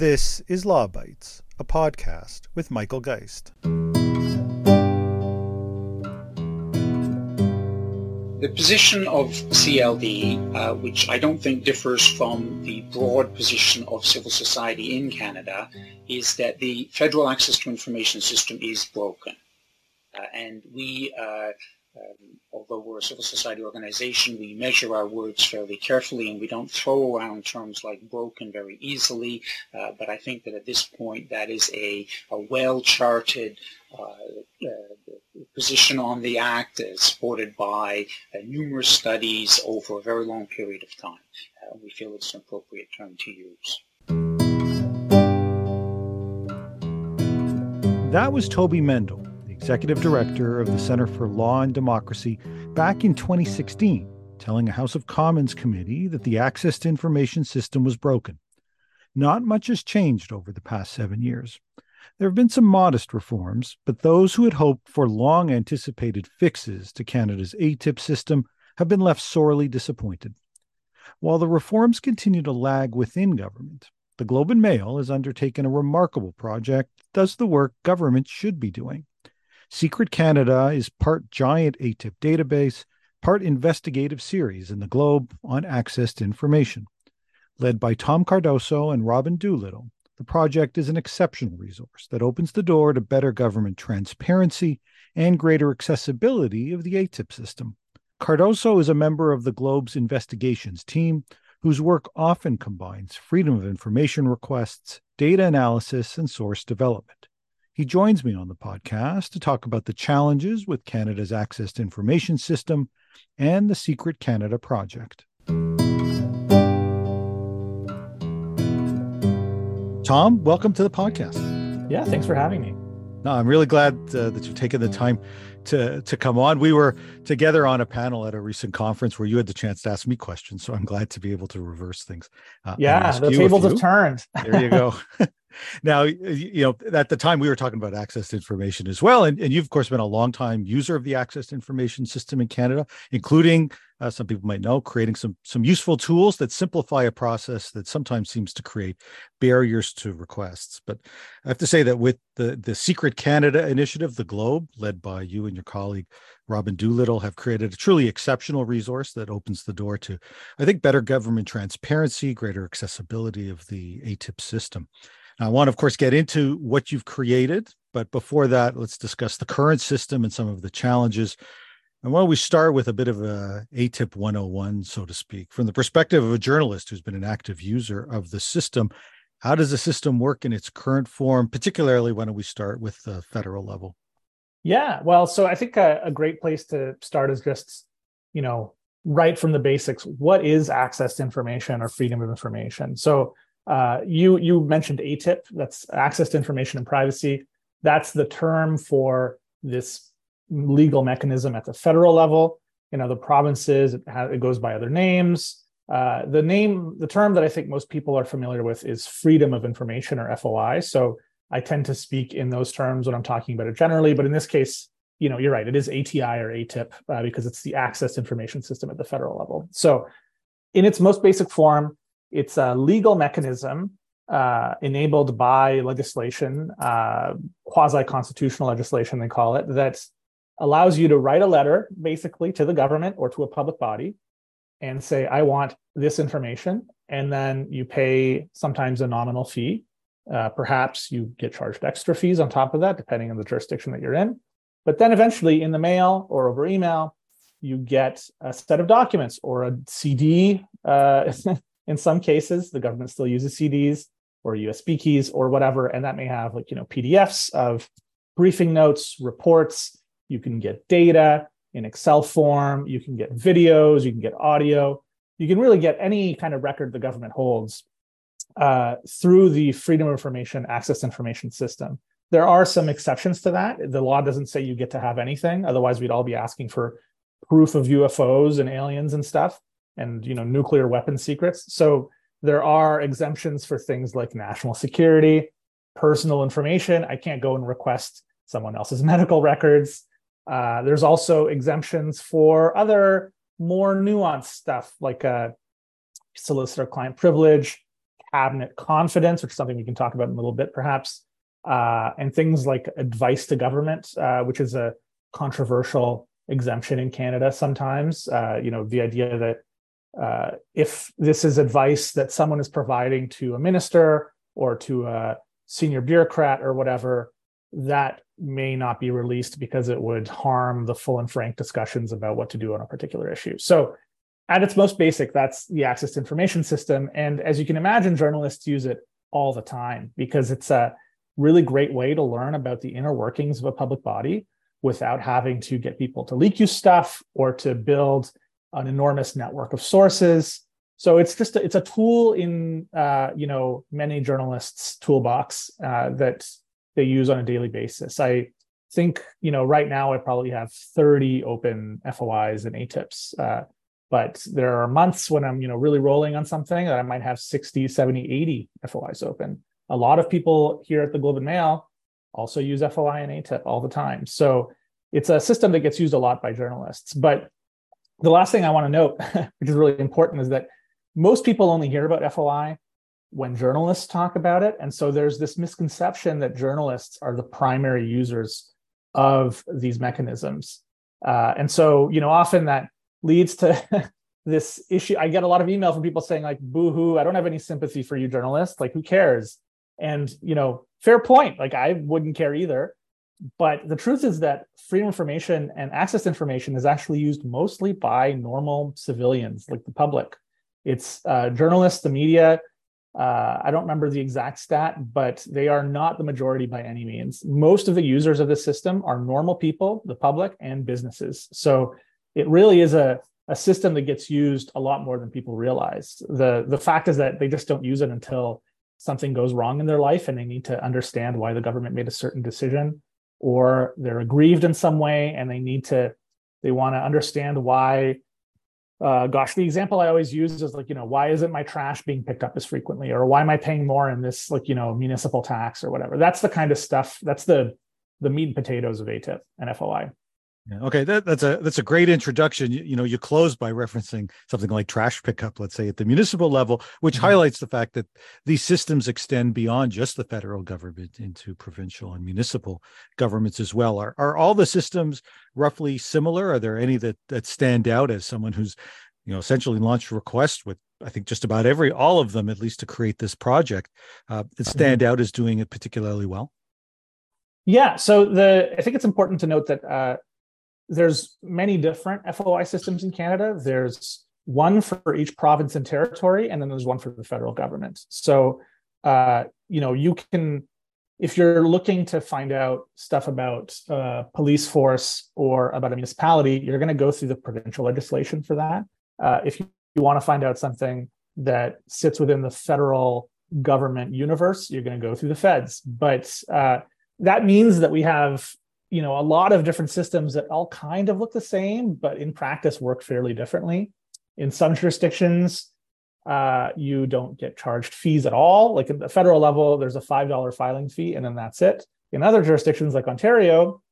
This is Law Bytes, a podcast with Michael Geist. The position of CLD, uh, which I don't think differs from the broad position of civil society in Canada, is that the federal access to information system is broken. Uh, and we uh, um, although we're a civil society organization, we measure our words fairly carefully and we don't throw around terms like broken very easily. Uh, but I think that at this point that is a, a well-charted uh, uh, position on the Act, supported by uh, numerous studies over a very long period of time. Uh, we feel it's an appropriate term to use. That was Toby Mendel executive director of the Center for Law and Democracy, back in 2016, telling a House of Commons committee that the access to information system was broken. Not much has changed over the past seven years. There have been some modest reforms, but those who had hoped for long anticipated fixes to Canada's ATIP system have been left sorely disappointed. While the reforms continue to lag within government, the Globe and Mail has undertaken a remarkable project that does the work government should be doing. Secret Canada is part giant ATIP database, part investigative series in the Globe on access to information. Led by Tom Cardoso and Robin Doolittle, the project is an exceptional resource that opens the door to better government transparency and greater accessibility of the ATIP system. Cardoso is a member of the Globe's investigations team, whose work often combines freedom of information requests, data analysis, and source development. He joins me on the podcast to talk about the challenges with Canada's Access to Information System and the Secret Canada Project. Tom, welcome to the podcast. Yeah, thanks for having me. No, I'm really glad uh, that you've taken the time to to come on. We were together on a panel at a recent conference where you had the chance to ask me questions, so I'm glad to be able to reverse things. Uh, yeah, the tables have turned. there you go. now you know at the time we were talking about access to information as well and, and you've of course been a long time user of the access to information system in canada including uh, some people might know creating some some useful tools that simplify a process that sometimes seems to create barriers to requests. But i have to say that with the the secret canada initiative the globe led by you and your colleague robin doolittle have created a truly exceptional resource that opens the door to i think better government transparency greater accessibility of the atip system I want to, of course, get into what you've created, but before that, let's discuss the current system and some of the challenges. And why don't we start with a bit of a ATIP 101, so to speak, from the perspective of a journalist who's been an active user of the system. How does the system work in its current form, particularly when we start with the federal level? Yeah, well, so I think a, a great place to start is just, you know, right from the basics. What is access to information or freedom of information? So uh, you you mentioned ATIP. That's access to information and privacy. That's the term for this legal mechanism at the federal level. In other provinces, it, ha- it goes by other names. Uh, the name, the term that I think most people are familiar with is freedom of information or FOI. So I tend to speak in those terms when I'm talking about it generally. But in this case, you know, you're right. It is ATI or ATIP uh, because it's the access information system at the federal level. So in its most basic form, it's a legal mechanism uh, enabled by legislation, uh, quasi constitutional legislation, they call it, that allows you to write a letter basically to the government or to a public body and say, I want this information. And then you pay sometimes a nominal fee. Uh, perhaps you get charged extra fees on top of that, depending on the jurisdiction that you're in. But then eventually in the mail or over email, you get a set of documents or a CD. Uh, in some cases, the government still uses CDs or USB keys or whatever, and that may have like you know PDFs of briefing notes, reports. You can get data in Excel form. You can get videos. You can get audio. You can really get any kind of record the government holds uh, through the Freedom of Information Access Information System. There are some exceptions to that. The law doesn't say you get to have anything. Otherwise, we'd all be asking for proof of UFOs and aliens and stuff and you know nuclear weapon secrets. So there are exemptions for things like national security, personal information. I can't go and request someone else's medical records. Uh, there's also exemptions for other more nuanced stuff like uh, solicitor client privilege, cabinet confidence, which is something we can talk about in a little bit, perhaps, uh, and things like advice to government, uh, which is a controversial exemption in Canada sometimes. Uh, you know, the idea that uh, if this is advice that someone is providing to a minister or to a senior bureaucrat or whatever, that may not be released because it would harm the full and frank discussions about what to do on a particular issue. So, at its most basic, that's the access to information system. And as you can imagine, journalists use it all the time because it's a really great way to learn about the inner workings of a public body without having to get people to leak you stuff or to build an enormous network of sources. So it's just a, it's a tool in uh, you know many journalists' toolbox uh, that they use on a daily basis. I think you know right now I probably have 30 open FOIs and ATIPs. Uh, but there are months when I'm you know really rolling on something that I might have 60, 70, 80 FOIs open. A lot of people here at the Globe and Mail also use FOI and ATIP all the time. So it's a system that gets used a lot by journalists. But the last thing I want to note, which is really important, is that most people only hear about FOI when journalists talk about it. And so there's this misconception that journalists are the primary users of these mechanisms. Uh, and so, you know, often that leads to this issue. I get a lot of email from people saying, like, boo hoo, I don't have any sympathy for you journalists. Like, who cares? And, you know, fair point. Like, I wouldn't care either. But the truth is that freedom of information and access information is actually used mostly by normal civilians, like the public. It's uh, journalists, the media. Uh, I don't remember the exact stat, but they are not the majority by any means. Most of the users of the system are normal people, the public, and businesses. So it really is a, a system that gets used a lot more than people realize. The, the fact is that they just don't use it until something goes wrong in their life and they need to understand why the government made a certain decision or they're aggrieved in some way and they need to they want to understand why uh, gosh the example i always use is like you know why isn't my trash being picked up as frequently or why am i paying more in this like you know municipal tax or whatever? That's the kind of stuff that's the the meat and potatoes of atip and foi yeah. Okay, that, that's a that's a great introduction. You, you, know, you close by referencing something like trash pickup, let's say at the municipal level, which mm-hmm. highlights the fact that these systems extend beyond just the federal government into provincial and municipal governments as well. Are are all the systems roughly similar? Are there any that that stand out as someone who's, you know, essentially launched requests with I think just about every all of them at least to create this project uh, that mm-hmm. stand mm-hmm. out as doing it particularly well? Yeah, so the I think it's important to note that uh, there's many different FOI systems in Canada. There's one for each province and territory, and then there's one for the federal government. So, uh, you know, you can, if you're looking to find out stuff about uh, police force or about a municipality, you're going to go through the provincial legislation for that. Uh, if you, you want to find out something that sits within the federal government universe, you're going to go through the feds. But uh, that means that we have you know a lot of different systems that all kind of look the same but in practice work fairly differently. In some jurisdictions uh, you don't get charged fees at all. Like at the federal level there's a $5 filing fee and then that's it. In other jurisdictions like ontario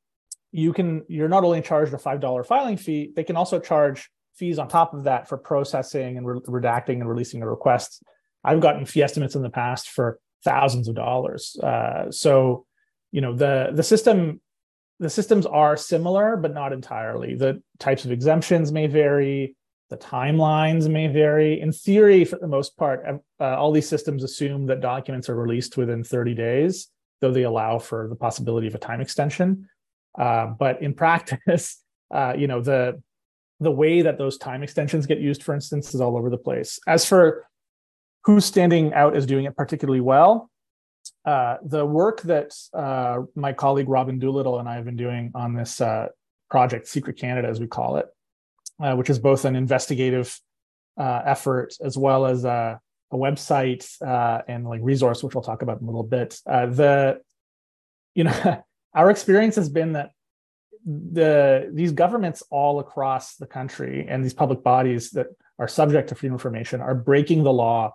you can you're not only charged a $5 filing fee they can also charge fees on top of that for processing and re- redacting and releasing a request i've gotten fee estimates in the past for thousands of dollars. Uh, so you know the the system the systems are similar, but not entirely. The types of exemptions may vary, the timelines may vary. In theory, for the most part, uh, all these systems assume that documents are released within 30 days, though they allow for the possibility of a time extension. Uh, but in practice, uh, you know, the the way that those time extensions get used, for instance, is all over the place. As for who's standing out as doing it particularly well, uh, the work that uh, my colleague Robin Doolittle and I have been doing on this uh, project, Secret Canada, as we call it, uh, which is both an investigative uh, effort as well as a, a website and like resource, which we'll talk about in a little bit. the, you know, our experience has been that the these governments all across the country and these public bodies that are subject to freedom of information are breaking the law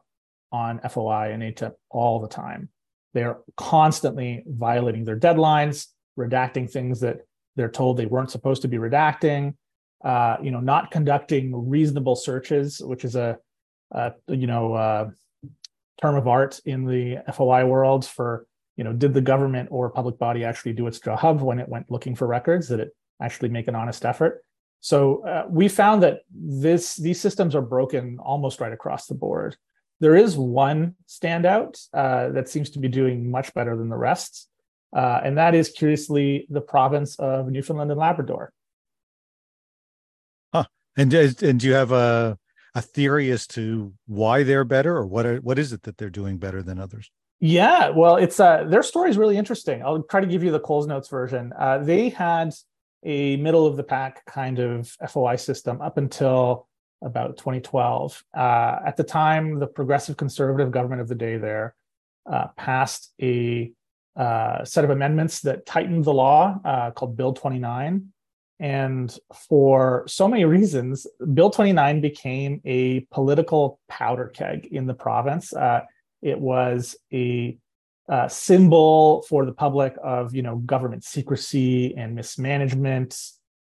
on FOI and ATIP all the time. They're constantly violating their deadlines, redacting things that they're told they weren't supposed to be redacting. Uh, you know, not conducting reasonable searches, which is a, a you know uh, term of art in the FOI world for you know did the government or public body actually do its job when it went looking for records? Did it actually make an honest effort? So uh, we found that this these systems are broken almost right across the board. There is one standout uh, that seems to be doing much better than the rest, uh, and that is curiously the province of Newfoundland and Labrador. Huh. And and do you have a a theory as to why they're better, or what are, what is it that they're doing better than others? Yeah, well, it's uh, their story is really interesting. I'll try to give you the Coles Notes version. Uh, they had a middle of the pack kind of FOI system up until about 2012. Uh, at the time, the progressive conservative government of the day there uh, passed a uh, set of amendments that tightened the law uh, called Bill 29. And for so many reasons, Bill 29 became a political powder keg in the province. Uh, it was a uh, symbol for the public of you know government secrecy and mismanagement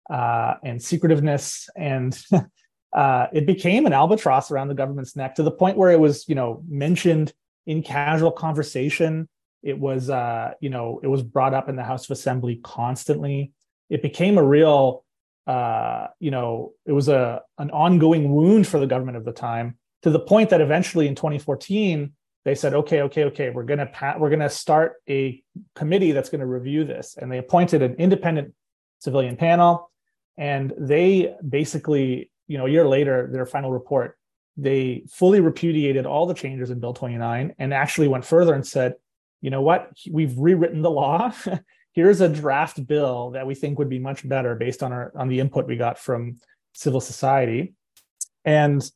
and secretiveness and uh, it became an albatross around the government's neck to the point where it was you know mentioned in casual conversation. It was uh, you know it was brought up in the house of assembly constantly. It became a real uh, you know it was a an ongoing wound for the government of the time to the point that eventually in 2014 they said, okay, okay, okay, we're gonna pa- we're gonna start a committee that's going to review this, and they appointed an independent civilian panel, and they basically, you know, a year later, their final report, they fully repudiated all the changes in Bill 29, and actually went further and said, you know what, we've rewritten the law. Here's a draft bill that we think would be much better based on our on the input we got from civil society, and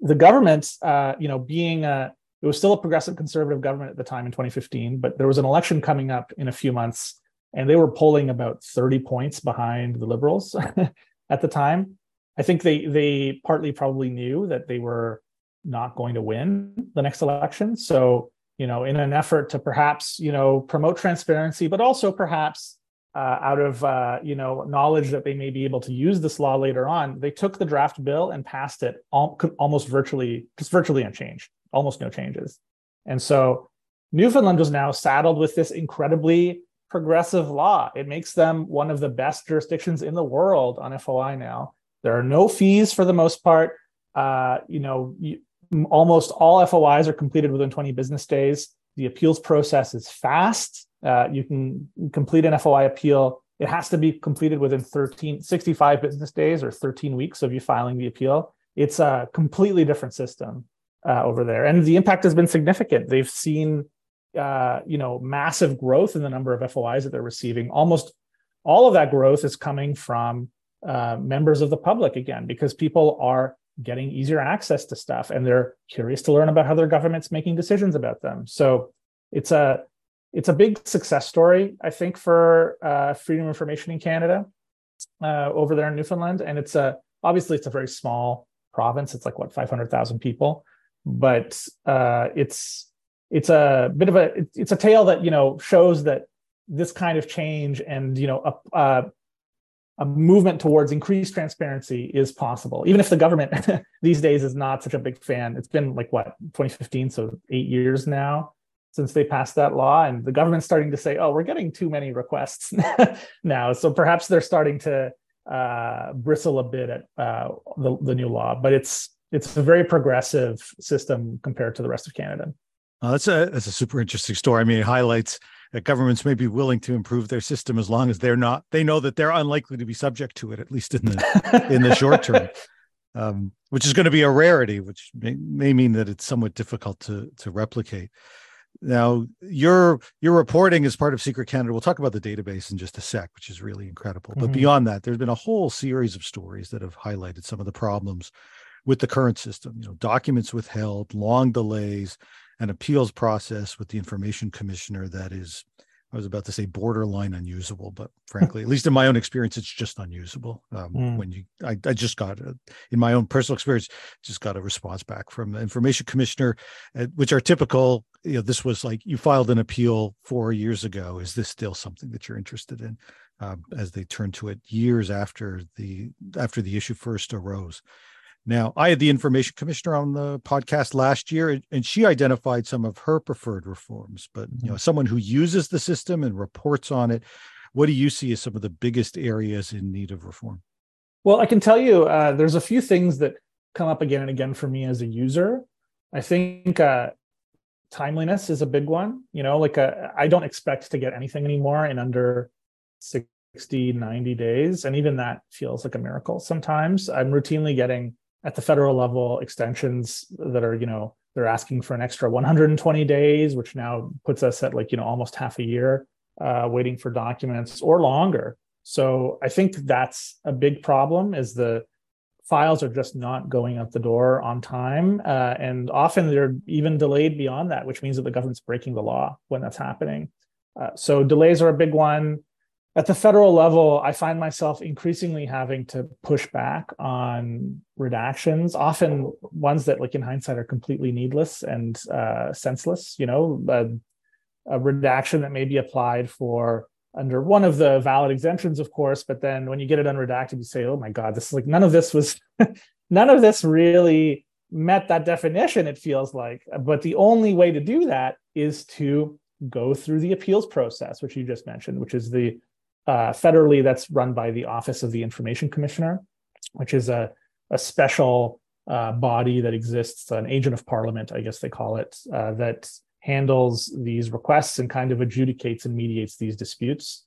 the government, uh, you know, being a it was still a progressive conservative government at the time in 2015, but there was an election coming up in a few months, and they were polling about 30 points behind the liberals at the time. I think they they partly probably knew that they were not going to win the next election. So, you know, in an effort to perhaps, you know, promote transparency, but also perhaps uh, out of uh, you know knowledge that they may be able to use this law later on, they took the draft bill and passed it al- almost virtually, just virtually unchanged almost no changes. And so Newfoundland was now saddled with this incredibly progressive law. It makes them one of the best jurisdictions in the world on FOI now. There are no fees for the most part. Uh, you know, you, almost all FOIs are completed within 20 business days. The appeals process is fast. Uh, you can complete an FOI appeal. It has to be completed within 13, 65 business days or 13 weeks of you filing the appeal. It's a completely different system uh, over there, and the impact has been significant. They've seen, uh, you know, massive growth in the number of FOIs that they're receiving. Almost all of that growth is coming from uh, members of the public again, because people are getting easier access to stuff, and they're curious to learn about how their government's making decisions about them. So it's a it's a big success story, I think, for uh, freedom of information in Canada uh, over there in Newfoundland, and it's a obviously it's a very small province. It's like what 500,000 people, but uh, it's it's a bit of a it's a tale that you know shows that this kind of change and you know a, a, movement towards increased transparency is possible even if the government these days is not such a big fan it's been like what 2015 so eight years now since they passed that law and the government's starting to say oh we're getting too many requests now so perhaps they're starting to uh, bristle a bit at uh, the, the new law but it's it's a very progressive system compared to the rest of Canada. Oh, that's a that's a super interesting story. I mean, it highlights that governments may be willing to improve their system as long as they're not they know that they're unlikely to be subject to it, at least in the in the short term. Um, which is going to be a rarity, which may, may mean that it's somewhat difficult to to replicate. Now, your your reporting is part of Secret Canada. We'll talk about the database in just a sec, which is really incredible. But mm-hmm. beyond that, there's been a whole series of stories that have highlighted some of the problems with the current system. You know, documents withheld, long delays, an appeals process with the information commissioner that is, I was about to say borderline unusable, but frankly, at least in my own experience, it's just unusable. Um, mm. When you, I, I just got, a, in my own personal experience, just got a response back from the information commissioner, uh, which are typical. You know, this was like you filed an appeal four years ago. Is this still something that you're interested in? Um, as they turn to it years after the after the issue first arose. Now, I had the information commissioner on the podcast last year, and she identified some of her preferred reforms. But you know, mm-hmm. someone who uses the system and reports on it, what do you see as some of the biggest areas in need of reform? Well, I can tell you, uh, there's a few things that come up again and again for me as a user. I think uh, timeliness is a big one. You know, like uh, I don't expect to get anything anymore in under 60, 90 days. And even that feels like a miracle sometimes. I'm routinely getting at the federal level extensions that are, you know, they're asking for an extra 120 days, which now puts us at like, you know, almost half a year uh, waiting for documents or longer. So I think that's a big problem is the files are just not going out the door on time. Uh, and often they're even delayed beyond that, which means that the government's breaking the law when that's happening. Uh, so delays are a big one. At the federal level, I find myself increasingly having to push back on redactions, often ones that, like in hindsight, are completely needless and uh, senseless. You know, a, a redaction that may be applied for under one of the valid exemptions, of course. But then when you get it unredacted, you say, "Oh my God, this is like none of this was, none of this really met that definition." It feels like, but the only way to do that is to go through the appeals process, which you just mentioned, which is the uh, federally that's run by the Office of the Information Commissioner, which is a a special uh, body that exists, an agent of parliament, I guess they call it, uh, that handles these requests and kind of adjudicates and mediates these disputes.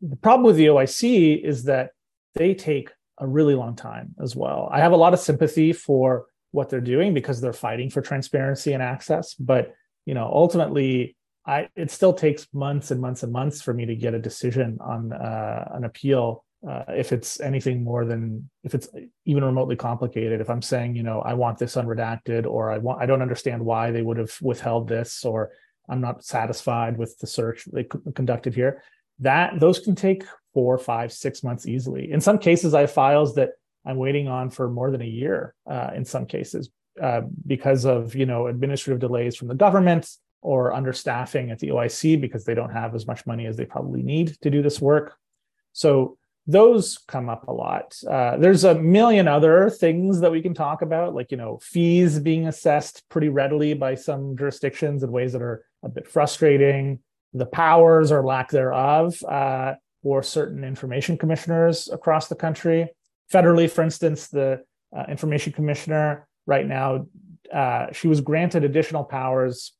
The problem with the OIC is that they take a really long time as well. I have a lot of sympathy for what they're doing because they're fighting for transparency and access, but you know, ultimately I it still takes months and months and months for me to get a decision on uh, an appeal uh, if it's anything more than if it's even remotely complicated. If i'm saying you know i want this unredacted or i want i don't understand why they would have withheld this or i'm not satisfied with the search they conducted here that those can take four five six months easily. In some cases i have files that i'm waiting on for more than a year uh, in some cases uh, because of you know administrative delays from the government or understaffing at the oic because they don't have as much money as they probably need to do this work so those come up a lot. Uh, there's a million other things that we can talk about, like you know fees being assessed pretty readily by some jurisdictions in ways that are a bit frustrating. The powers or lack thereof uh, for certain information commissioners across the country. Federally, for instance, the uh, information commissioner right now uh, she was granted additional powers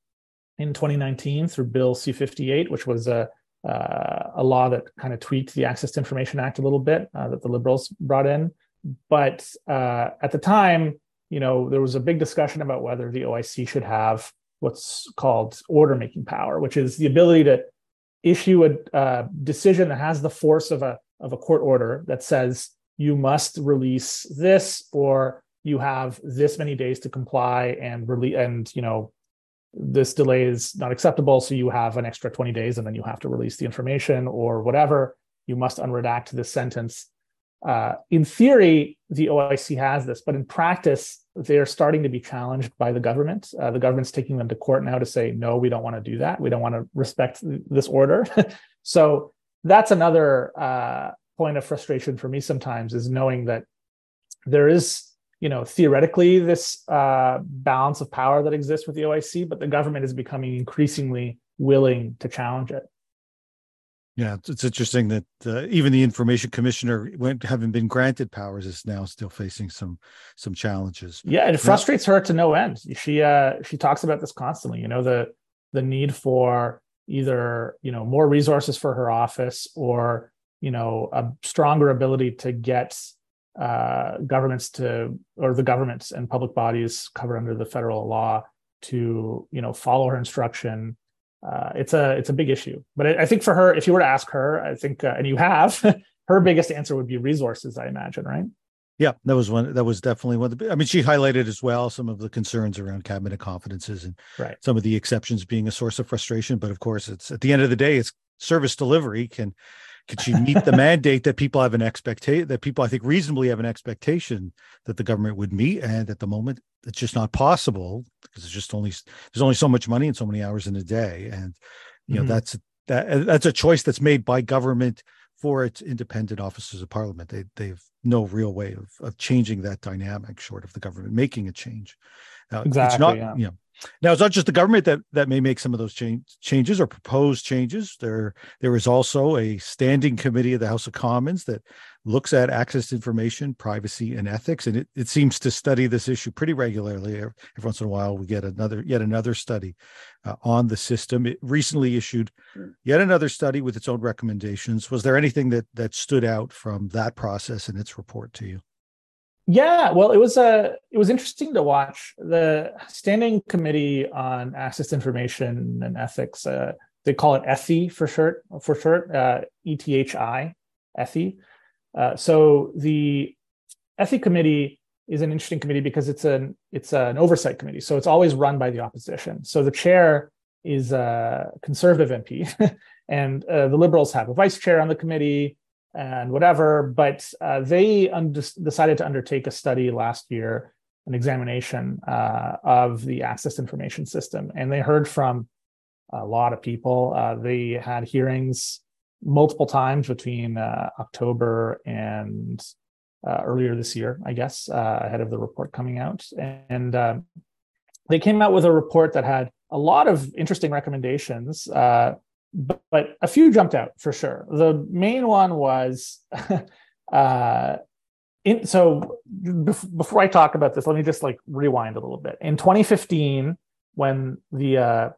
in 2019 through Bill C58, which was a uh, a law that kind of tweaked the Access to Information Act a little bit uh, that the liberals brought in. But uh, at the time, you know, there was a big discussion about whether the OIC should have what's called order making power, which is the ability to issue a decision that has the force of a of a court order that says you must release this or you have this many days to comply and release and you know this delay is not acceptable. So you have an extra 20 days and then you have to release the information or whatever. You must unredact this sentence. Uh, in theory, the OIC has this, but in practice, they're starting to be challenged by the government. Uh, the government's taking them to court now to say, no, we don't want to do that. We don't want to respect this order. so that's another uh, point of frustration for me sometimes is knowing that there is you know theoretically this uh, balance of power that exists with the OIC, but the government is becoming increasingly willing to challenge it. Yeah, it's interesting that uh, even the information commissioner, went, having been granted powers, is now still facing some some challenges. Yeah, it frustrates her to no end. She uh, she talks about this constantly. You know the the need for either you know more resources for her office or you know a stronger ability to get uh, governments to or the governments and public bodies covered under the federal law to you know follow her instruction uh, it's a it's a big issue. But I, I, think for her if you were to ask her i think uh, and you have her biggest answer would be resources i imagine right? Yeah that was one that was definitely one of the i mean she highlighted as well some of the concerns around cabinet confidences and right. some of the exceptions being a source of frustration. But of course it's at the end of the day it's service delivery can could she meet the mandate that people have an expectation that people I think reasonably have an expectation that the government would meet? And at the moment, it's just not possible because it's just only there's only so much money and so many hours in a day, and you know mm-hmm. that's that that's a choice that's made by government for its independent officers of parliament. They they've no real way of, of changing that dynamic short of the government making a change. Now, exactly. It's not, yeah. You know, now it's not just the government that that may make some of those change, changes or propose changes. There there is also a standing committee of the House of Commons that looks at access to information, privacy, and ethics, and it, it seems to study this issue pretty regularly. Every once in a while, we get another yet another study uh, on the system. It recently issued yet another study with its own recommendations. Was there anything that that stood out from that process and its report to you? Yeah, well, it was uh, it was interesting to watch the Standing Committee on Access to Information and Ethics. Uh, they call it ETHI for short, for short, uh, ETHI, ETHI. Uh, so the ETHI committee is an interesting committee because it's an it's an oversight committee. So it's always run by the opposition. So the chair is a conservative MP, and uh, the Liberals have a vice chair on the committee and whatever. But uh, they decided to undertake a study last year, an examination uh, of the access information system, and they heard from a lot of people. Uh, they had hearings multiple times between uh, October and uh, earlier this year, I guess, uh, ahead of the report coming out, and um, they came out with a report that had a lot of interesting recommendations but, but a few jumped out for sure. The main one was uh, in, so before I talk about this, let me just like rewind a little bit. In 2015, when the uh,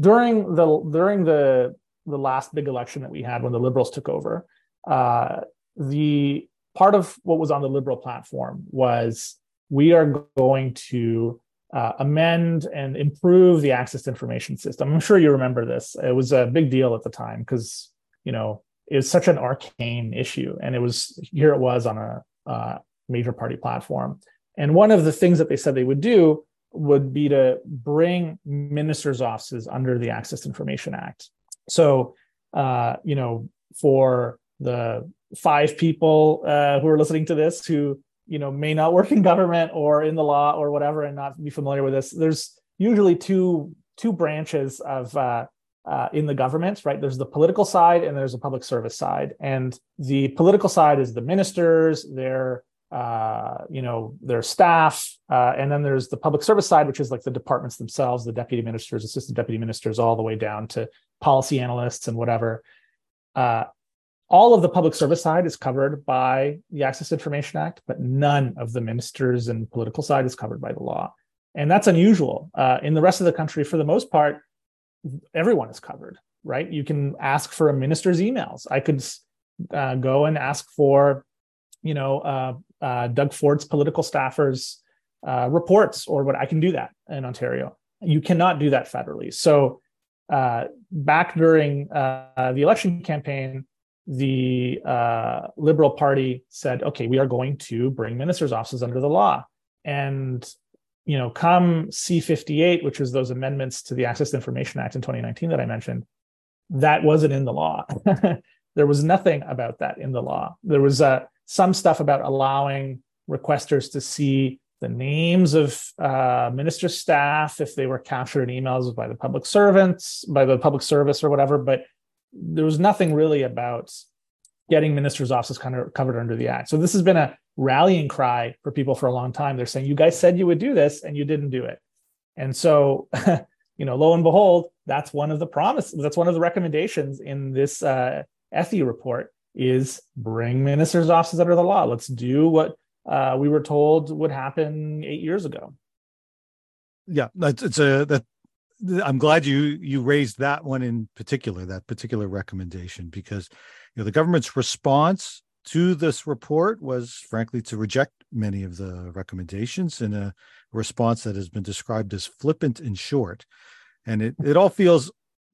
during the during the the last big election that we had when the liberals took over, uh, the part of what was on the liberal platform was we are going to uh, amend and improve the access information system. I'm sure you remember this. It was a big deal at the time because you know it was such an arcane issue, and it was here it was on a uh, major party platform. And one of the things that they said they would do would be to bring ministers' offices under the Access Information Act. So, uh, you know, for the five people uh, who are listening to this who you know may not work in government or in the law or whatever and not be familiar with this there's usually two two branches of uh, uh, in the government right? There's the political side and there's a public service side. And the political side is the ministers their uh, you know their staff uh, and then there's the public service side which is like the departments themselves the deputy ministers assistant deputy ministers all the way down to policy analysts and whatever. Uh, all of the public service side is covered by the Access Information Act, but none of the ministers and political side is covered by the law. And that's unusual. Uh, in the rest of the country, for the most part, everyone is covered, right? You can ask for a minister's emails. I could uh, go and ask for, you know, uh, uh Doug Ford's political staffers' uh, reports, or what I can do that in Ontario. You cannot do that federally. So uh, back during the election campaign, the uh, Liberal Party said, okay, we are going to bring ministers' offices under the law. And, you know, come C58, which was those amendments to the Access to Information Act in 2019 that I mentioned, that wasn't in the law. there was nothing about that in the law. There was uh, some stuff about allowing requesters to see the names of uh, minister staff if they were captured in emails by the public servants, by the public service or whatever, but there was nothing really about getting ministers' offices kind of covered under the act. So this has been a rallying cry for people for a long time. They're saying, you guys said you would do this and you didn't do it. And so, you know, lo and behold, that's one of the promises, that's one of the recommendations in this uh, report is bring ministers' offices under the law. Let's do what uh, we were told would happen eight years ago. Yeah, it's, it's a that I'm glad you you raised that one in particular, that particular recommendation, because you know the government's response to this report was frankly to reject many of the recommendations in a response that has been described as flippant and short. And it, it all feels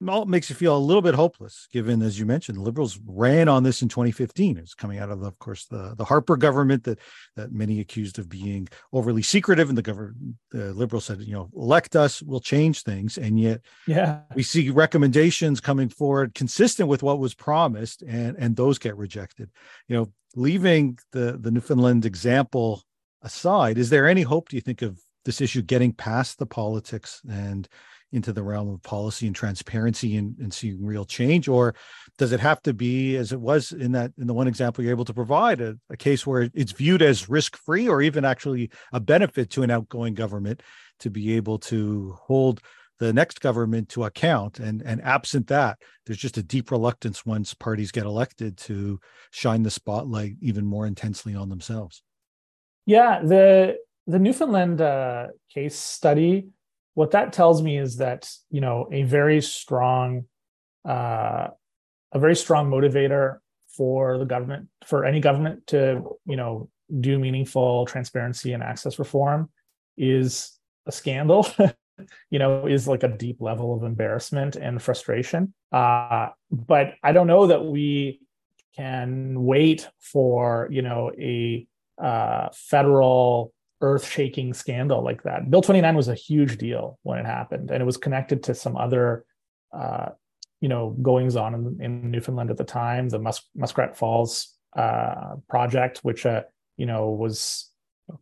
all makes you feel a little bit hopeless, given, as you mentioned, the liberals ran on this in 2015. It's coming out of, of course, the, the Harper government that that many accused of being overly secretive, and the government, the liberals said, you know, elect us, we'll change things, and yet, yeah, we see recommendations coming forward consistent with what was promised, and and those get rejected. You know, leaving the the Newfoundland example aside, is there any hope? Do you think of this issue getting past the politics and into the realm of policy and transparency and, and seeing real change? Or does it have to be as it was in that in the one example you're able to provide a, a case where it's viewed as risk free or even actually a benefit to an outgoing government to be able to hold the next government to account? And and absent that there's just a deep reluctance once parties get elected to shine the spotlight even more intensely on themselves. Yeah the the newfoundland uh, case study what that tells me is that you know a very strong uh, a very strong motivator for the government for any government to you know do meaningful transparency and access reform is a scandal you know is like a deep level of embarrassment and frustration. Uh, but i don't know that we can wait for you know a uh, federal earth-shaking scandal like that. Bill 29 was a huge deal when it happened, and it was connected to some other, uh, you know, goings on in, in, Newfoundland at the time. The Mus- Muskrat Falls uh, project, which uh, you know was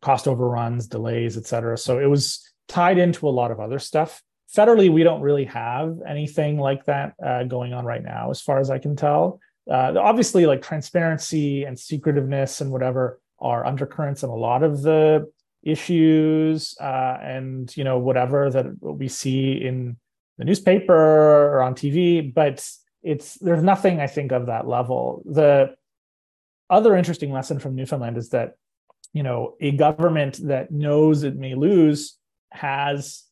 cost overruns, delays, et cetera. So it was tied into a lot of other stuff. Federally, we don't really have anything like that uh, going on right now, as far as I can tell. Uh, obviously, like transparency and secretiveness and whatever are undercurrents in a lot of the issues uh, and you know whatever that we see in the newspaper or on TV, but it's there's nothing I think of that level. The other interesting lesson from Newfoundland is that you know a government that knows it may lose has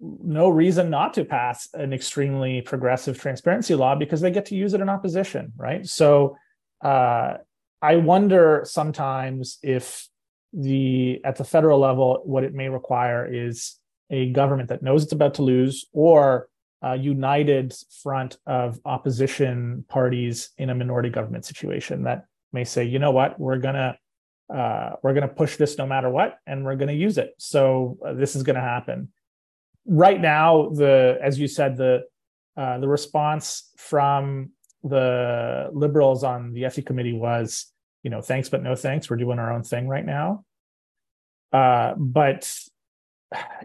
no reason not to pass an extremely progressive transparency law because they get to use it in opposition, right? So uh, I wonder sometimes if the at the federal level, what it may require is a government that knows it's about to lose or a united front of opposition parties in a minority government situation that may say, you know what, we're gonna uh, we're gonna push this no matter what, and we're gonna use it. So uh, this is gonna happen. Right now, the as you said, the uh, the response from the liberals on the ETHI committee was you know, thanks but no thanks. We're doing our own thing right now. Uh, but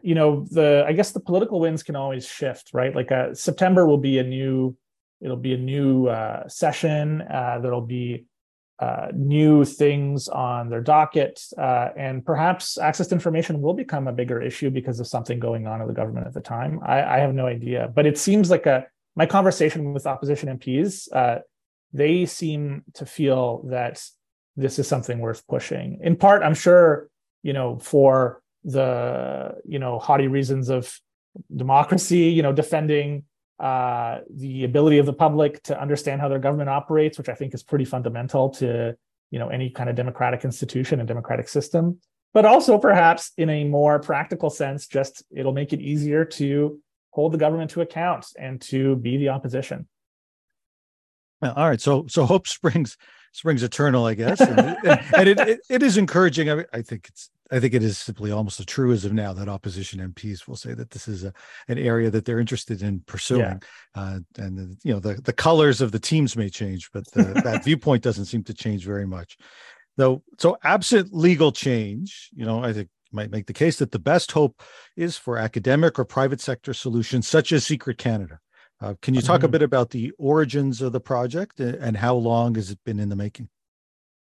you know, the I guess the political winds can always shift, right? Like uh, September will be a new, it'll be a new uh, session. Uh, there'll be uh, new things on their docket, uh, and perhaps access to information will become a bigger issue because of something going on in the government at the time. I, I have no idea, but it seems like a my conversation with opposition MPs, they seem to feel that this is something worth pushing. In part, I'm sure, you know, for the, you know, haughty reasons of democracy, you know, defending uh, the ability of the public to understand how their government operates, which I think is pretty fundamental to, you know, any kind of democratic institution and democratic system. But also perhaps in a more practical sense, just it'll make it easier to hold the government to account and to be the opposition. All right. So so hope springs springs eternal, I guess. And, and, and it, it, it is encouraging. I, I, think it's I think it is simply almost a truism now that opposition MPs will say that this is a, an area that they're interested in pursuing. Yeah. Uh, and the, you know the the colors of the teams may change, but the, that viewpoint doesn't seem to change very much. Though, so absent legal change, you know, I think might make the case that the best hope is for academic or private sector solutions such as Secret Canada. Uh, can you talk a bit about the origins of the project and how long has it been in the making?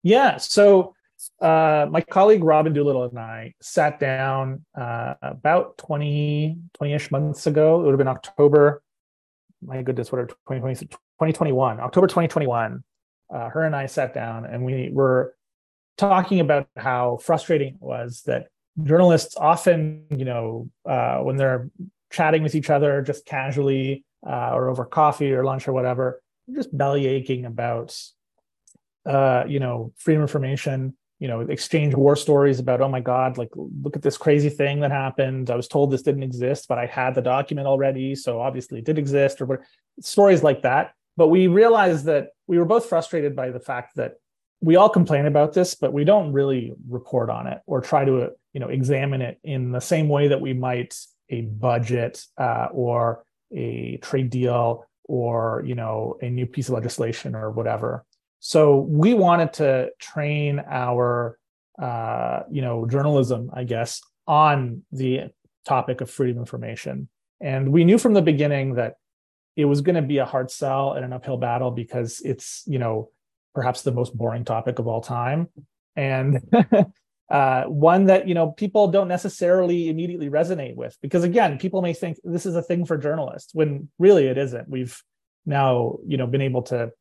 Yeah, so uh, my colleague Robin Doolittle and I sat down uh, about 20, 20-ish months ago. It would have been October, my goodness, what are 2020, 2021, October 2021. Uh, her and I sat down and we were talking about how frustrating it was that journalists often, you know, uh, when they're chatting with each other just casually, uh, or over coffee or lunch or whatever, just belly aching about, uh, you know, freedom of information, you know, exchange war stories about, oh my God, like, look at this crazy thing that happened. I was told this didn't exist, but I had the document already. So obviously it did exist, or stories like that. But we realized that we were both frustrated by the fact that we all complain about this, but we don't really report on it or try to, you know, examine it in the same way that we might a budget uh, or a trade deal or you know a new piece of legislation or whatever so we wanted to train our uh, you know journalism i guess on the topic of freedom of information And we knew from the beginning that it was going to be a hard sell and an uphill battle because it's, you know, perhaps the most boring topic of all time. And uh, one that, you know, people don't necessarily immediately resonate with because again, people may think this is a thing for journalists when really it isn't. We've now, you know, been able to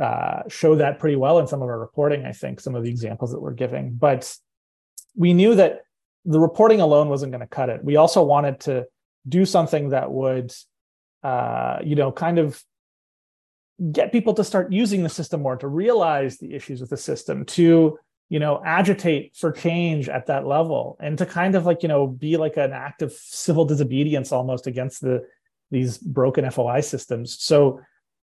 uh, show that pretty well in some of our reporting, I think, some of the examples that we're giving. But we knew that the reporting alone wasn't going to cut it. We also wanted to do something that would, uh, you know, kind of get people to start using the system more, to realize the issues with the system, to you know agitate for change at that level, and to kind of like you know be like an act of civil disobedience almost against the these broken FOI systems. So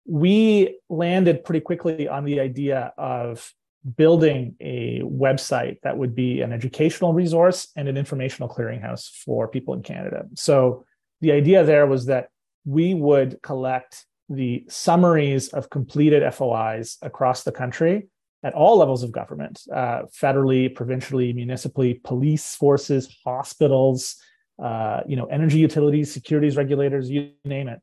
we landed pretty quickly on the idea of building a website that would be an educational resource and an informational clearinghouse for people in Canada. So the idea there was that we would collect the summaries of completed FOIs across the country at all levels of government uh, federally, provincially, municipally, police forces, hospitals, uh, you know, energy utilities, securities regulators, you name it.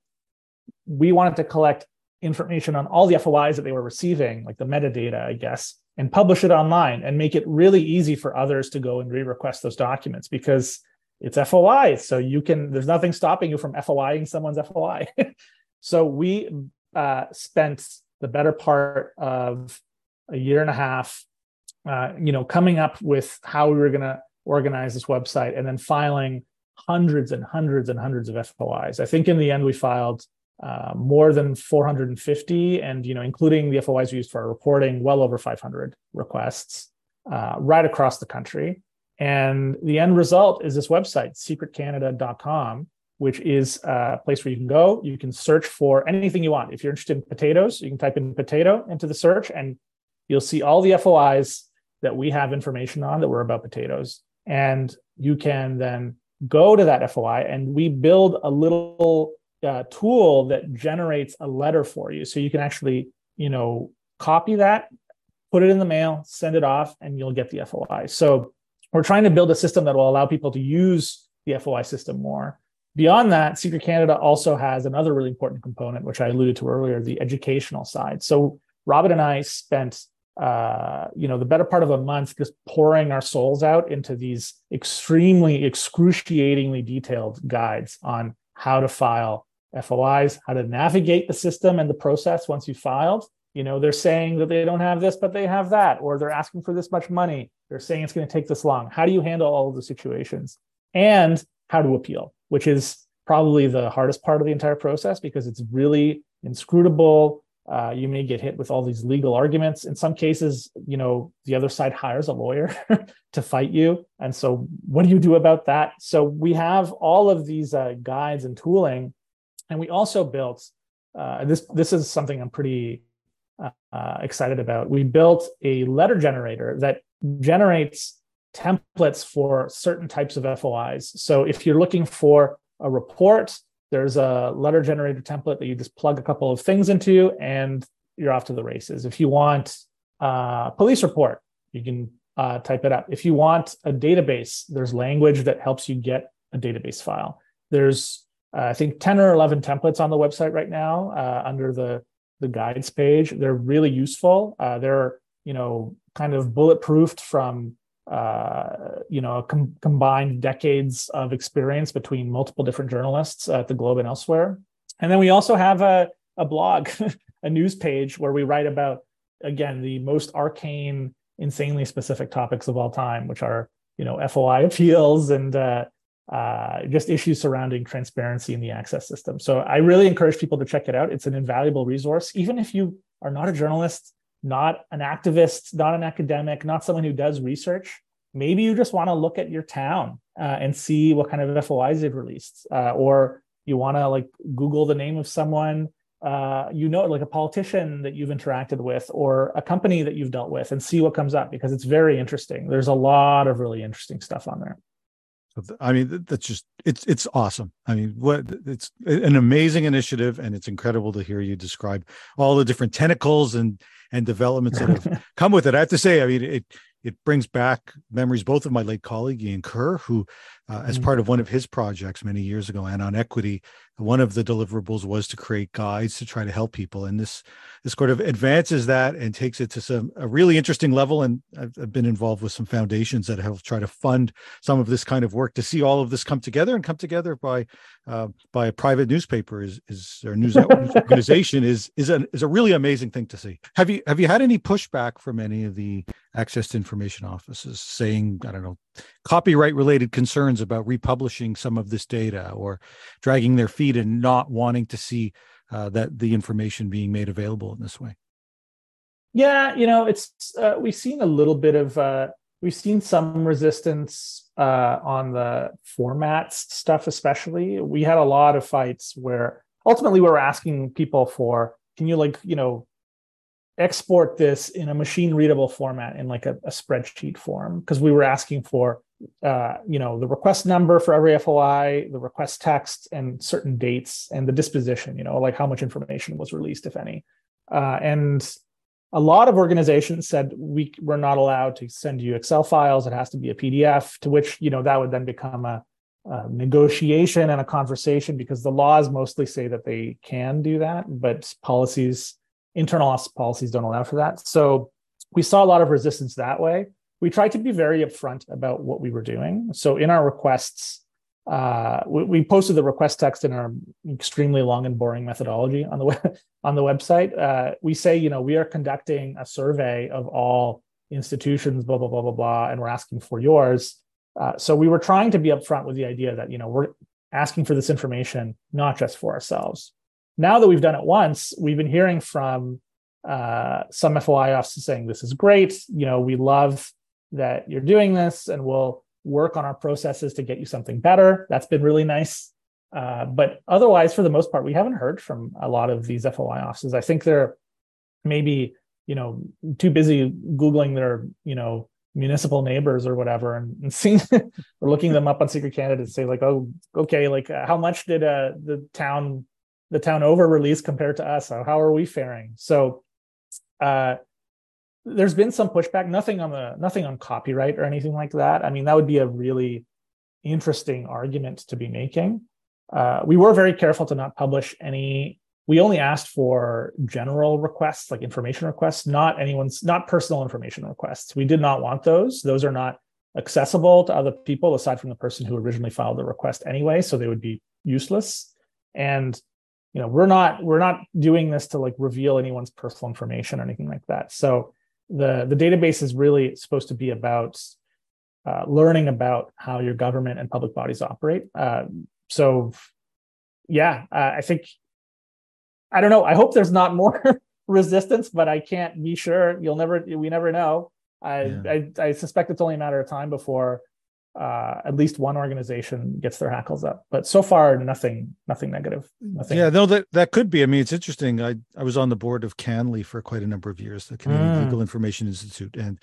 We wanted to collect information on all the FOIs that they were receiving, like the metadata, I guess, and publish it online and make it really easy for others to go and re-request those documents because it's FOI. So you can, there's nothing stopping you from FOIing someone's FOI. so we uh, spent the better part of a year and a half, uh, you know, coming up with how we were going to organize this website and then filing hundreds and hundreds and hundreds of FOIs. I think in the end we filed uh, more than 450, and you know, including the FOIs we used for our reporting, well over 500 requests uh, right across the country. And the end result is this website, secretcanada.com, which is a place where you can go. You can search for anything you want. If you're interested in potatoes, you can type in potato into the search, and you'll see all the FOIs that we have information on that were about potatoes. And you can then go to that FOI, and we build a little uh, tool that generates a letter for you. So you can actually, you know, copy that, put it in the mail, send it off, and you'll get the FOI. So we're trying to build a system that will allow people to use the FOI system more. Beyond that, Secret Canada also has another really important component, which I alluded to earlier, the educational side. So Robin and I spent uh, you know, the better part of a month just pouring our souls out into these extremely excruciatingly detailed guides on how to file FOIs, how to navigate the system and the process once you filed. You know, they're saying that they don't have this, but they have that, or they're asking for this much money. They're saying it's going to take this long. How do you handle all of the situations? And how to appeal, which is probably the hardest part of the entire process because it's really inscrutable. Uh, you may get hit with all these legal arguments. In some cases, you know, the other side hires a lawyer to fight you. And so, what do you do about that? So, we have all of these uh, guides and tooling and we also built uh, this. This is something I'm pretty uh, uh, excited about. We built a letter generator that generates templates for certain types of FOIs. So if you're looking for a report, there's a letter generator template that you just plug a couple of things into, and you're off to the races. If you want a police report, you can uh, type it up. If you want a database, there's language that helps you get a database file. There's uh, I think 10 or 11 templates on the website right now uh, under the, the guides page. They're really useful. Uh, they're, you know, kind of bulletproofed from, uh, you know, com- combined decades of experience between multiple different journalists at the Globe and elsewhere. And then we also have a, a blog, a news page where we write about, again, the most arcane, insanely specific topics of all time, which are, you know, FOI appeals and, uh, uh, just issues surrounding transparency in the access system. So I really encourage people to check it out. It's an invaluable resource, even if you are not a journalist, not an activist, not an academic, not someone who does research. Maybe you just want to look at your town uh, and see what kind of FOIs they've released, uh, or you want to like Google the name of someone uh, you know, like a politician that you've interacted with or a company that you've dealt with, and see what comes up because it's very interesting. There's a lot of really interesting stuff on there. I mean, that's just it's it's awesome. I mean, what it's an amazing initiative, and it's incredible to hear you describe all the different tentacles and and developments that have come with it. I have to say, I mean, it it brings back memories both of my late colleague Ian Kerr, who uh, as mm-hmm. part of one of his projects many years ago and on equity one of the deliverables was to create guides to try to help people and this this sort of advances that and takes it to some a really interesting level and I've, I've been involved with some foundations that have tried to fund some of this kind of work to see all of this come together and come together by uh, by a private newspaper is is or news organization is is a is a really amazing thing to see have you have you had any pushback from any of the access to information offices saying i don't know copyright related concerns about republishing some of this data or dragging their feet and not wanting to see uh, that the information being made available in this way? Yeah you know it's uh, we've seen a little bit of uh, we've seen some resistance uh, on the formats stuff especially. We had a lot of fights where ultimately we were asking people for can you like you know export this in a machine readable format in like a, a spreadsheet form because we were asking for uh, you know the request number for every foi the request text and certain dates and the disposition you know like how much information was released if any. Uh, and a lot of organizations said we we're not allowed to send you excel files. It has to be a pdf to which you know that would then become a, a negotiation and a conversation because the laws mostly say that they can do that but policies internal policies don't allow for that. So we saw a lot of resistance that way. We tried to be very upfront about what we were doing. So in our requests, uh, we, we, posted the request text in our extremely long and boring methodology on the web, on the website. Uh, we say, you know, we are conducting a survey of all institutions, blah blah blah blah blah, and we're asking for yours. Uh, so we were trying to be upfront with the idea that you know we're asking for this information not just for ourselves now that we've done it once, we've been hearing from uh, some FOI offices saying this is great. You know, we love that you're doing this, and we'll work on our processes to get you something better. That's been really nice. Uh, but otherwise, for the most part, we haven't heard from a lot of these FOI offices. I think they're maybe you know too busy googling their you know municipal neighbors or whatever and, and seeing or looking them up on secret Canada's say like oh okay like uh, how much did uh, the town the town over release compared to us? How, how are we faring? So uh, there's been some pushback, nothing on the nothing on copyright or anything like that. I mean, that would be a really interesting argument to be making. Uh, we were very careful to not publish any. We only asked for general requests, like information requests, not anyone's, not personal information requests. We did not want those. Those are not accessible to other people aside from the person who originally filed the request anyway, so they would be useless. And you know we're not we're not doing this to like reveal anyone's personal information or anything like that. So the the database is really supposed to be about uh, learning about how your government and public bodies operate. Uh, so yeah uh, i think i don't know. I hope there's not more resistance but i can't be sure. You'll never we never know. I, yeah. I i suspect it's only a matter of time before uh, at least one organization gets their hackles up. But so far, nothing, nothing negative. Nothing. Yeah, no, that that could be. I mean, it's interesting. I I was on the board of CanLII for quite a number of years, the Canadian mm. Legal Information Institute, and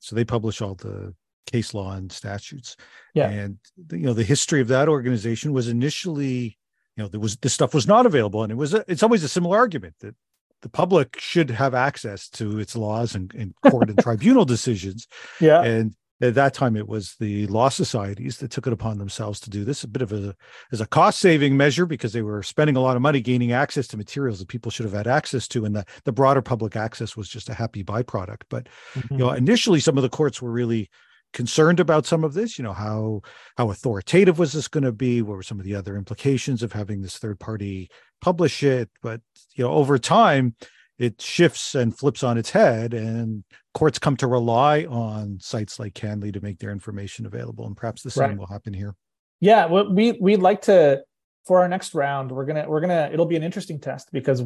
so they publish all the case law and statutes. Yeah, and the, you know the history of that organization was initially, you know, there was this stuff was not available, and it was a, it's always a similar argument that the public should have access to its laws and, and court and tribunal decisions. Yeah. And at that time it was the law societies that took it upon themselves to do this a bit of a as a cost saving measure because they were spending a lot of money gaining access to materials that people should have had access to and the, the broader public access was just a happy byproduct. But mm-hmm. you know initially some of the courts were really concerned about some of this you know how how authoritative was this going to be? What were some of the other implications of having this third party publish it? But you know over time it shifts and flips on its head and courts come to rely on sites like CanLII to make their information available and perhaps the same right. will happen here. Yeah well, we we'd like to for our next round we're gonna we're gonna it'll be an interesting test because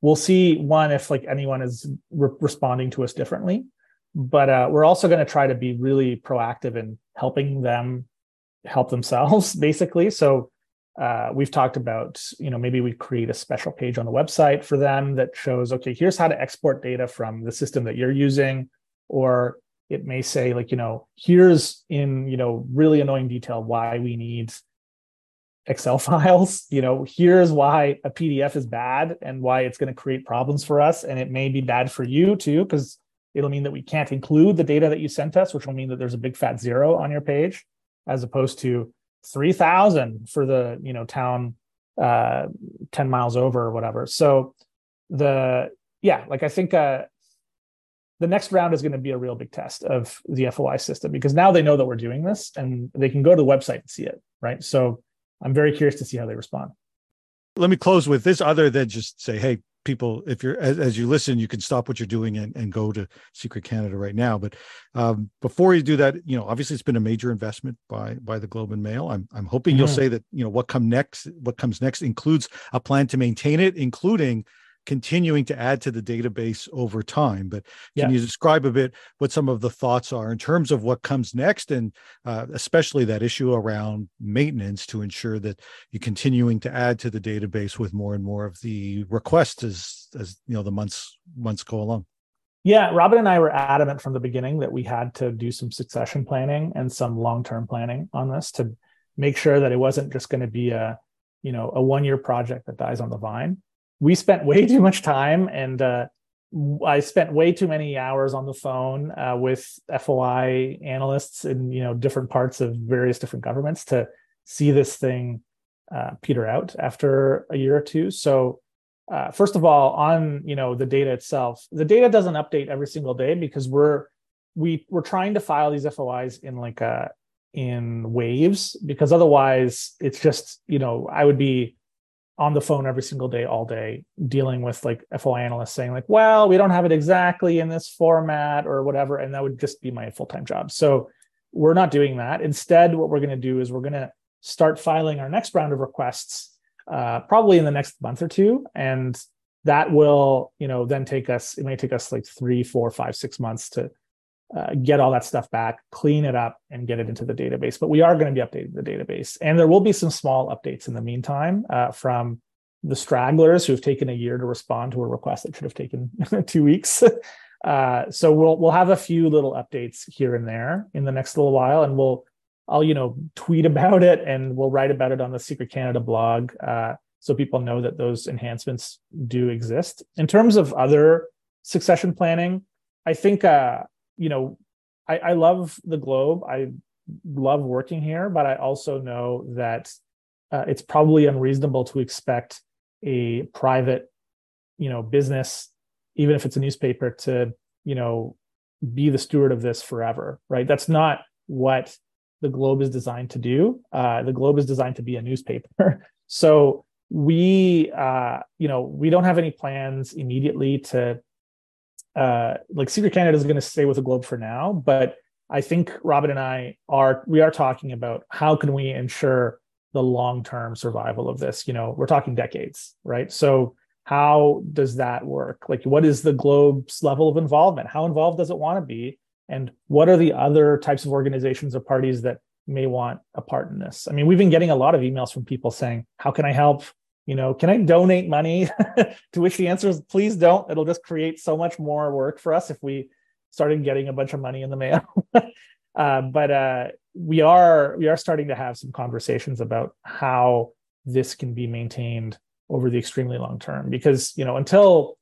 we'll see one if like anyone is re- responding to us differently. But uh, we're also going to try to be really proactive in helping them help themselves basically. So uh, we've talked about you know maybe we create a special page on the website for them that shows okay here's how to export data from the system that you're using. Or it may say like you know here's in you know really annoying detail why we need excel files. You know here's why a pdf is bad and why it's going to create problems for us. And it may be bad for you too because it'll mean that we can't include the data that you sent us which will mean that there's a big fat zero on your page as opposed to 3000 for the you know town uh 10 miles over or whatever. So the yeah like i think uh the next round is going to be a real big test of the foi system because now they know that we're doing this and they can go to the website and see it right? So i'm very curious to see how they respond. Let me close with this other than just say hey people if you're as, as, you listen you can stop what you're doing and, and go to secret canada right now. But um, before you do that you know obviously it's been a major investment by by the globe and mail. I'm, I'm hoping you'll say that you know what come next what comes next includes a plan to maintain it including continuing to add to the database over time. But can yeah. you describe a bit what some of the thoughts are in terms of what comes next, and uh, especially that issue around maintenance to ensure that you're continuing to add to the database with more and more of the requests as as you know the months months go along. Yeah, Robin and I were adamant from the beginning that we had to do some succession planning and some long-term planning on this to make sure that it wasn't just going to be a you know a one-year project that dies on the vine we spent way too much time and uh, I spent way too many hours on the phone uh, with FOI analysts in you know different parts of various different governments to see this thing uh, peter out after a year or two. So uh, first of all, on you know the data itself, the data doesn't update every single day because we're we we're trying to file these FOIs in like a uh, in waves because otherwise it's just you know I would be on the phone every single day, all day, dealing with like FO analysts saying, like, well, we don't have it exactly in this format or whatever. And that would just be my full time job. So we're not doing that. Instead, what we're going to do is we're going to start filing our next round of requests uh, probably in the next month or two. And that will, you know, then take us, it may take us like three, four, five, six months to uh, get all that stuff back, clean it up, and get it into the database. But we are going to be updating the database, and there will be some small updates in the meantime uh, from the stragglers who've taken a year to respond to a request that should have taken two weeks. Uh, so we'll we'll have a few little updates here and there in the next little while, and we'll I'll you know tweet about it and we'll write about it on the Secret Canada blog uh, so people know that those enhancements do exist. In terms of other succession planning, I think uh, you know, I, I love the Globe. I love working here, but I also know that uh, it's probably unreasonable to expect a private, you know, business, even if it's a newspaper, to you know be the steward of this forever, right? That's not what the Globe is designed to do. Uh, the Globe is designed to be a newspaper, so we, uh, you know, we don't have any plans immediately to uh, like Secret Canada is going to stay with the Globe for now, but I think Robin and I are we are talking about how can we ensure the long-term survival of this. You know, we're talking decades, right? So how does that work? Like, what is the Globe's level of involvement? How involved does it want to be? And what are the other types of organizations or parties that may want a part in this? I mean, we've been getting a lot of emails from people saying, "How can I help? You know can i donate money? To which the answer is please don't. It'll just create so much more work for us if we started getting a bunch of money in the mail. Uh, but uh, we are we are starting to have some conversations about how this can be maintained over the extremely long term. Because you know until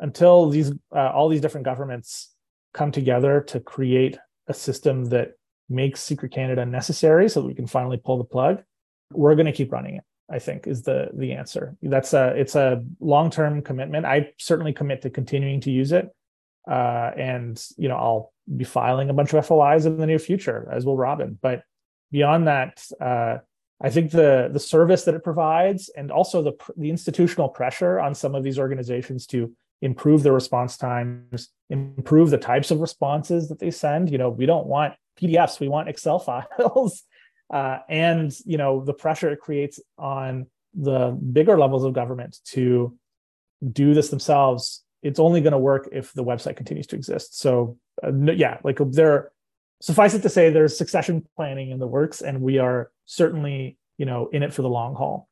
until these uh, all these different governments come together to create a system that makes secret canada necessary so that we can finally pull the plug we're going to keep running it I think is the the answer. That's a it's a long term commitment. I certainly commit to continuing to use it, uh, and you know I'll be filing a bunch of FOIs in the near future, as will Robin. But beyond that, uh, I think the the service that it provides, and also the the institutional pressure on some of these organizations to improve their response times, improve the types of responses that they send. You know, we don't want PDFs, we want Excel files uh, and you know the pressure it creates on the bigger levels of government to do this themselves it's only going to work if the website continues to exist. So uh, yeah like there suffice it to say there's succession planning in the works and we are certainly you know in it for the long haul.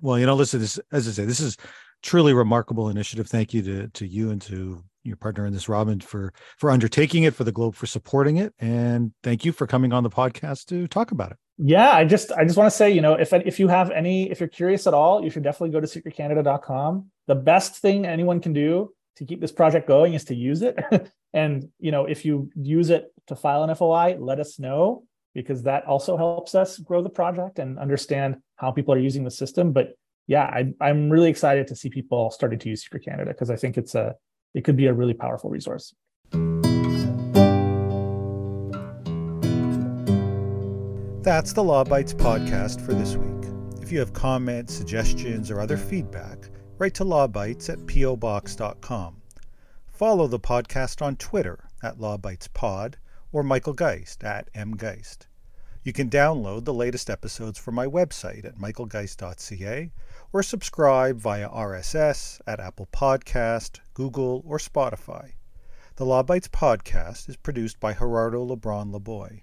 Well you know listen this as i say this is truly remarkable initiative. Thank you to to you and to your partner in this, Robin, for for undertaking it, for the Globe for supporting it, and thank you for coming on the podcast to talk about it. Yeah, I just I just want to say, you know, if if you have any, if you're curious at all, you should definitely go to secretcanada.com. The best thing anyone can do to keep this project going is to use it. and you know, if you use it to file an FOI, let us know because that also helps us grow the project and understand how people are using the system. But yeah, I, I'm really excited to see people starting to use Secret Canada because I think it's a it could be a really powerful resource. That's the Law Bytes podcast for this week. If you have comments, suggestions, or other feedback, write to lawbytes at pobox.com. Follow the podcast on Twitter at lawbytespod or Michael Geist at mgeist. You can download the latest episodes from my website at michaelgeist.ca or subscribe via RSS at Apple Podcast, Google, or Spotify. The Law Bytes podcast is produced by Gerardo Lebron Laboy.